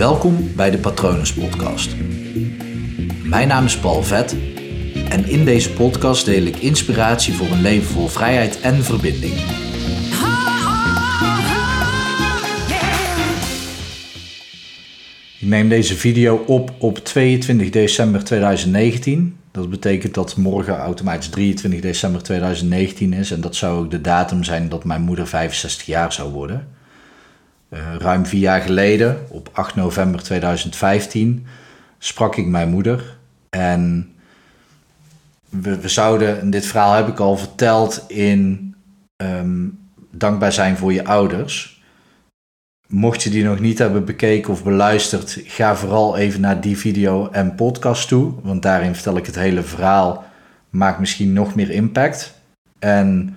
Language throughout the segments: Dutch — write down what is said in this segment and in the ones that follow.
Welkom bij de Patronus Podcast. Mijn naam is Paul Vet en in deze podcast deel ik inspiratie voor een leven vol vrijheid en verbinding. Ik neem deze video op op 22 december 2019. Dat betekent dat morgen automatisch 23 december 2019 is. En dat zou ook de datum zijn dat mijn moeder 65 jaar zou worden. Uh, ruim vier jaar geleden, op 8 november 2015, sprak ik mijn moeder. En we, we zouden, en dit verhaal heb ik al verteld in um, Dankbaar zijn voor je ouders. Mocht je die nog niet hebben bekeken of beluisterd, ga vooral even naar die video en podcast toe. Want daarin vertel ik het hele verhaal. Maakt misschien nog meer impact. En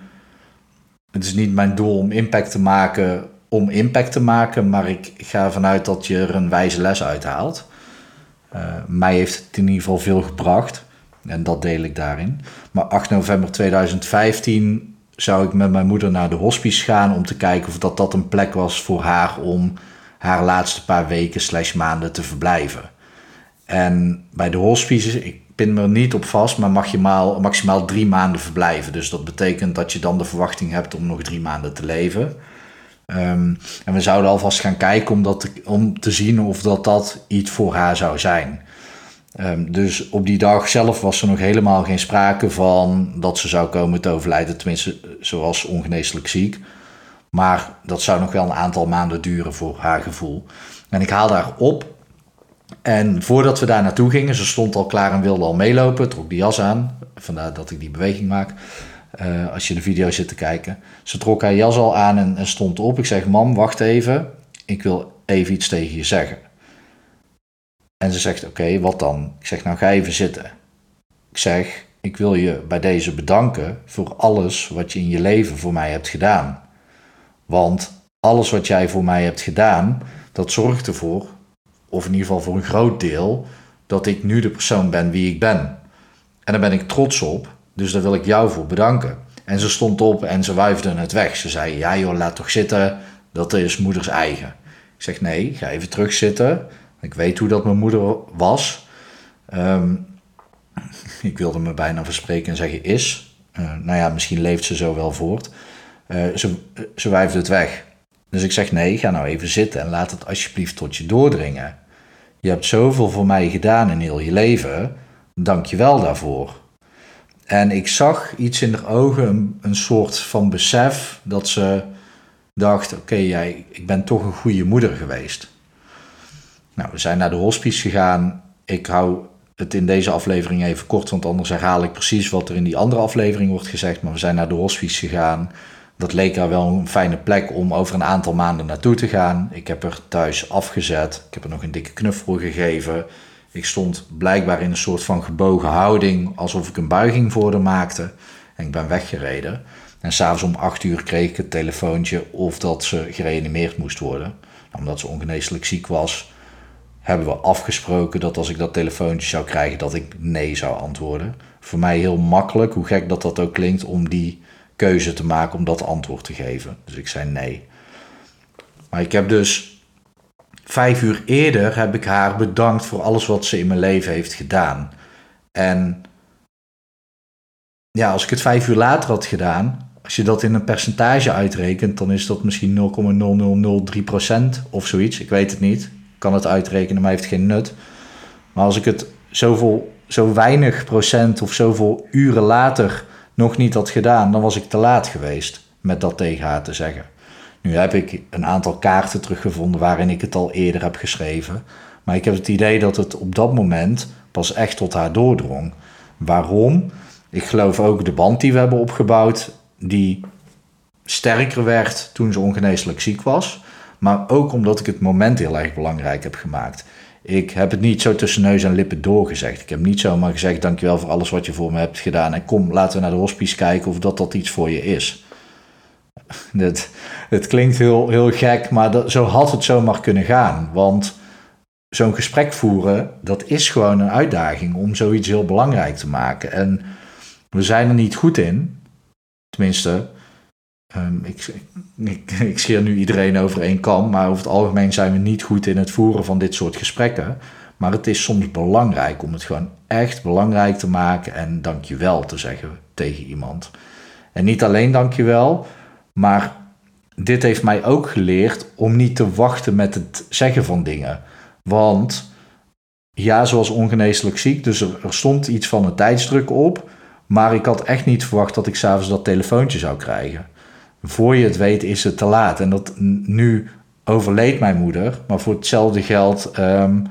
het is niet mijn doel om impact te maken om impact te maken, maar ik ga ervan uit dat je er een wijze les uithaalt. Uh, mij heeft het in ieder geval veel gebracht en dat deel ik daarin. Maar 8 november 2015 zou ik met mijn moeder naar de hospice gaan om te kijken of dat, dat een plek was voor haar om haar laatste paar weken slash maanden te verblijven. En bij de hospice, ik pin me er niet op vast, maar mag je maal, maximaal drie maanden verblijven. Dus dat betekent dat je dan de verwachting hebt om nog drie maanden te leven. Um, en we zouden alvast gaan kijken om, te, om te zien of dat, dat iets voor haar zou zijn. Um, dus op die dag zelf was er nog helemaal geen sprake van dat ze zou komen te overlijden. Tenminste, zoals ongeneeslijk ziek. Maar dat zou nog wel een aantal maanden duren voor haar gevoel. En ik haalde haar op. En voordat we daar naartoe gingen, ze stond al klaar en wilde al meelopen, trok die jas aan. Vandaar dat ik die beweging maak. Uh, als je de video zit te kijken. Ze trok haar jas al aan en stond op. Ik zeg: Mam, wacht even. Ik wil even iets tegen je zeggen. En ze zegt: Oké, wat dan? Ik zeg: Nou, ga even zitten. Ik zeg: Ik wil je bij deze bedanken voor alles wat je in je leven voor mij hebt gedaan. Want alles wat jij voor mij hebt gedaan, dat zorgt ervoor, of in ieder geval voor een groot deel, dat ik nu de persoon ben wie ik ben. En daar ben ik trots op. Dus daar wil ik jou voor bedanken. En ze stond op en ze wuifde het weg. Ze zei: Ja, joh, laat toch zitten. Dat is moeders eigen. Ik zeg: Nee, ga even terug zitten. Ik weet hoe dat mijn moeder was. Um, ik wilde me bijna verspreken en zeggen: Is. Uh, nou ja, misschien leeft ze zo wel voort. Uh, ze, ze wuifde het weg. Dus ik zeg: Nee, ga nou even zitten en laat het alsjeblieft tot je doordringen. Je hebt zoveel voor mij gedaan in heel je leven. Dank je wel daarvoor. En ik zag iets in haar ogen, een, soort van besef dat ze dacht: oké, jij, ik ben toch een goede moeder geweest. Nou, we zijn naar de hospice gegaan. Ik hou het in deze aflevering even kort, want anders herhaal ik precies wat er in die andere aflevering wordt gezegd. Maar we zijn naar de hospice gegaan. Dat leek haar wel een fijne plek om over een aantal maanden naartoe te gaan. Ik heb er thuis afgezet. Ik heb er nog een dikke knuffel gegeven. Ik stond blijkbaar in een soort van gebogen houding, alsof ik een buiging voor haar maakte. En ik ben weggereden. En s'avonds om acht uur kreeg ik het telefoontje of dat ze gereanimeerd moest worden. Nou, omdat ze ongeneeslijk ziek was, hebben we afgesproken dat als ik dat telefoontje zou krijgen, dat ik nee zou antwoorden. Voor mij heel makkelijk, hoe gek dat dat ook klinkt, om die keuze te maken om dat antwoord te geven. Dus ik zei nee. Maar ik heb dus vijf uur eerder heb ik haar bedankt voor alles wat ze in mijn leven heeft gedaan. En ja, als ik het vijf uur later had gedaan, als je dat in een percentage uitrekent, dan is dat misschien 0,0003% of zoiets. Ik weet het niet. Ik kan het uitrekenen, maar heeft geen nut. Maar als ik het zoveel, zo weinig procent of zoveel uren later nog niet had gedaan, dan was ik te laat geweest met dat tegen haar te zeggen. Nu heb ik een aantal kaarten teruggevonden waarin ik het al eerder heb geschreven. Maar ik heb het idee dat het op dat moment pas echt tot haar doordrong. Waarom? Ik geloof ook de band die we hebben opgebouwd, die sterker werd toen ze ongeneeslijk ziek was. Maar ook omdat ik het moment heel erg belangrijk heb gemaakt. Ik heb het niet zo tussen neus en lippen doorgezegd. Ik heb niet zomaar gezegd: Dankjewel voor alles wat je voor me hebt gedaan. En kom, laten we naar de hospice kijken of dat, dat iets voor je is. Het, klinkt heel, heel gek, maar dat, zo had het zomaar kunnen gaan. Want zo'n gesprek voeren, dat is gewoon een uitdaging om zoiets heel belangrijk te maken. En we zijn er niet goed in. Tenminste, ik, ik, ik scheer nu iedereen over één kam, maar over het algemeen zijn we niet goed in het voeren van dit soort gesprekken. Maar het is soms belangrijk om het gewoon echt belangrijk te maken en dankjewel te zeggen tegen iemand. En niet alleen dankjewel, maar dit heeft mij ook geleerd om niet te wachten met het zeggen van dingen. Want ja, zoals ongeneeslijk ziek, dus er, er stond iets van een tijdsdruk op. Maar ik had echt niet verwacht dat ik s'avonds dat telefoontje zou krijgen. Voor je het weet is het te laat. En dat nu overleed mijn moeder. Maar voor hetzelfde geld ehm,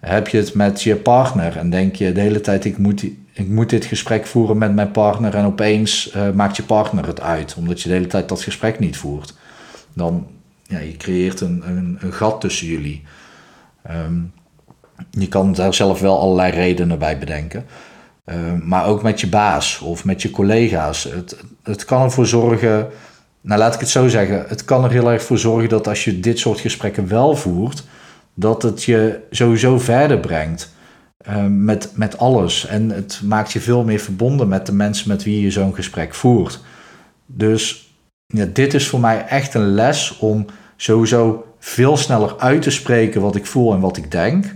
heb je het met je partner. En denk je de hele tijd, ik moet, ik moet dit gesprek voeren met mijn partner. En opeens uh, maakt je partner het uit. Omdat je de hele tijd dat gesprek niet voert. Dan, ja, je creëert een, een, een gat tussen jullie. Um, je kan daar zelf wel allerlei redenen bij bedenken. Uh, maar ook met je baas of met je collega's. Het, het kan ervoor zorgen, nou laat ik het zo zeggen, het kan er heel erg voor zorgen dat als je dit soort gesprekken wel voert, dat het je sowieso verder brengt uh, met, met alles. En het maakt je veel meer verbonden met de mensen met wie je zo'n gesprek voert. Dus ja, dit is voor mij echt een les om sowieso veel sneller uit te spreken wat ik voel en wat ik denk.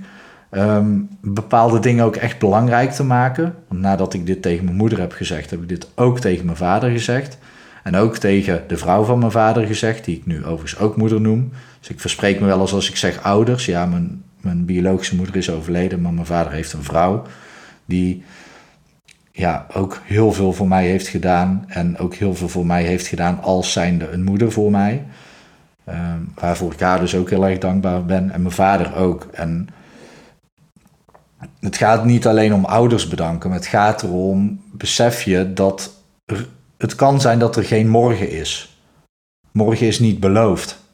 Um, bepaalde dingen ook echt belangrijk te maken. Nadat ik dit tegen mijn moeder heb gezegd, heb ik dit ook tegen mijn vader gezegd. En ook tegen de vrouw van mijn vader gezegd, die ik nu overigens ook moeder noem. Dus ik verspreek me wel eens als ik zeg ouders. Ja, mijn, mijn biologische moeder is overleden, maar mijn vader heeft een vrouw die ja, ook heel veel voor mij heeft gedaan. En ook heel veel voor mij heeft gedaan als zijnde een moeder voor mij. Um, waarvoor ik haar dus ook heel erg dankbaar ben. En mijn vader ook. En het gaat niet alleen om ouders bedanken, het gaat erom, besef je dat het kan zijn dat er geen morgen is. Morgen is niet beloofd.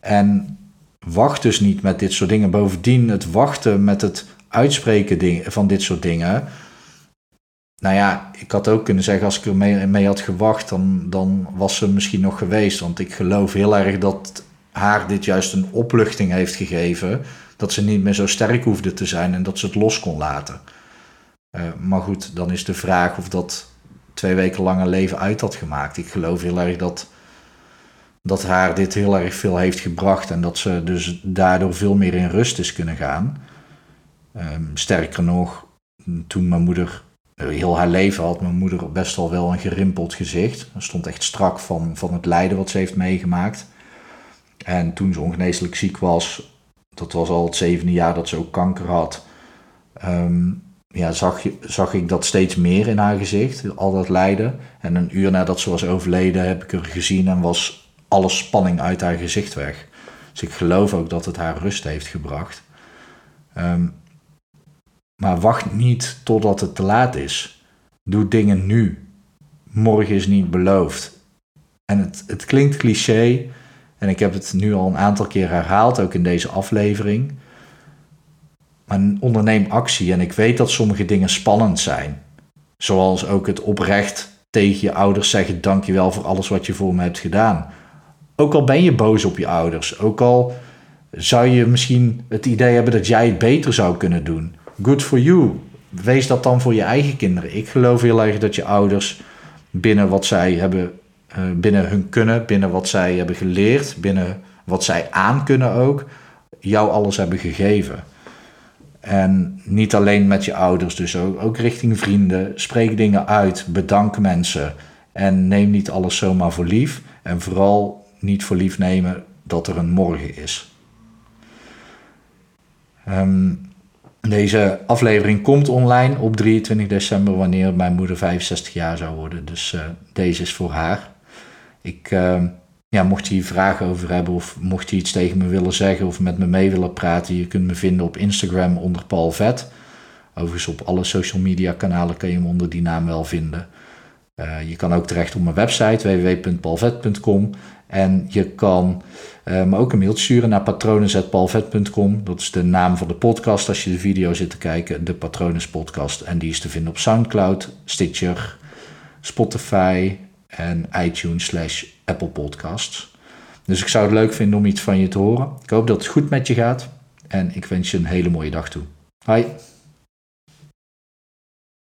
En wacht dus niet met dit soort dingen. Bovendien, het wachten met het uitspreken van dit soort dingen. Nou ja, ik had ook kunnen zeggen, als ik er mee, had gewacht, dan, dan was ze misschien nog geweest. Want ik geloof heel erg dat haar dit juist een opluchting heeft gegeven dat ze niet meer zo sterk hoefde te zijn en dat ze het los kon laten. Uh, maar goed, dan is de vraag of dat twee weken lang een leven uit had gemaakt. Ik geloof heel erg dat, dat haar dit heel erg veel heeft gebracht en dat ze dus daardoor veel meer in rust is kunnen gaan. Um, sterker nog, toen mijn moeder eh, heel haar leven had mijn moeder best al wel een gerimpeld gezicht. Ze stond echt strak van, van het lijden wat ze heeft meegemaakt. En toen ze ongeneeslijk ziek was, dat was al het zevende jaar dat ze ook kanker had. Ehm, ja, zag, zag ik dat steeds meer in haar gezicht, al dat lijden. En een uur nadat ze was overleden heb ik haar gezien en was alle spanning uit haar gezicht weg. Dus ik geloof ook dat het haar rust heeft gebracht. Ehm, maar wacht niet totdat het te laat is. Doe dingen nu. Morgen is niet beloofd. En het, het klinkt cliché, en ik heb het nu al een aantal keer herhaald, ook in deze aflevering. Maar onderneem actie. En ik weet dat sommige dingen spannend zijn. Zoals ook het oprecht tegen je ouders zeggen: Dankjewel voor alles wat je voor me hebt gedaan. Ook al ben je boos op je ouders, ook al zou je misschien het idee hebben dat jij het beter zou kunnen doen. Good for you. Wees dat dan voor je eigen kinderen. Ik geloof heel erg dat je ouders binnen wat zij hebben eh, binnen hun kunnen, binnen wat zij hebben geleerd, binnen wat zij aan kunnen ook, jou alles hebben gegeven. En niet alleen met je ouders, dus ook, ook richting vrienden. Spreek dingen uit, bedank mensen en neem niet alles zomaar voor lief. En vooral niet voor lief nemen dat er een morgen is. Um, deze aflevering komt online op 23 december, wanneer mijn moeder 65 jaar zou worden. Dus uh, deze is voor haar. Ik, uh, ja, mocht je hier vragen over hebben of mocht je iets tegen me willen zeggen of met me mee willen praten, je kunt me vinden op Instagram onder Paul Vet. Overigens op alle social media kanalen kan je me onder die naam wel vinden. Uh, je kan ook terecht op mijn website www.paulvet.com en je kan uh, me ook een mail sturen naar patronen.paulvet.com. Dat is de naam van de podcast als je de video zit te kijken, de Patronus podcast. En die is te vinden op Soundcloud, Stitcher, Spotify, en iTunes slash Apple Podcasts. Dus ik zou het leuk vinden om iets van je te horen. Ik hoop dat het goed met je gaat en ik wens je een hele mooie dag toe. Bye.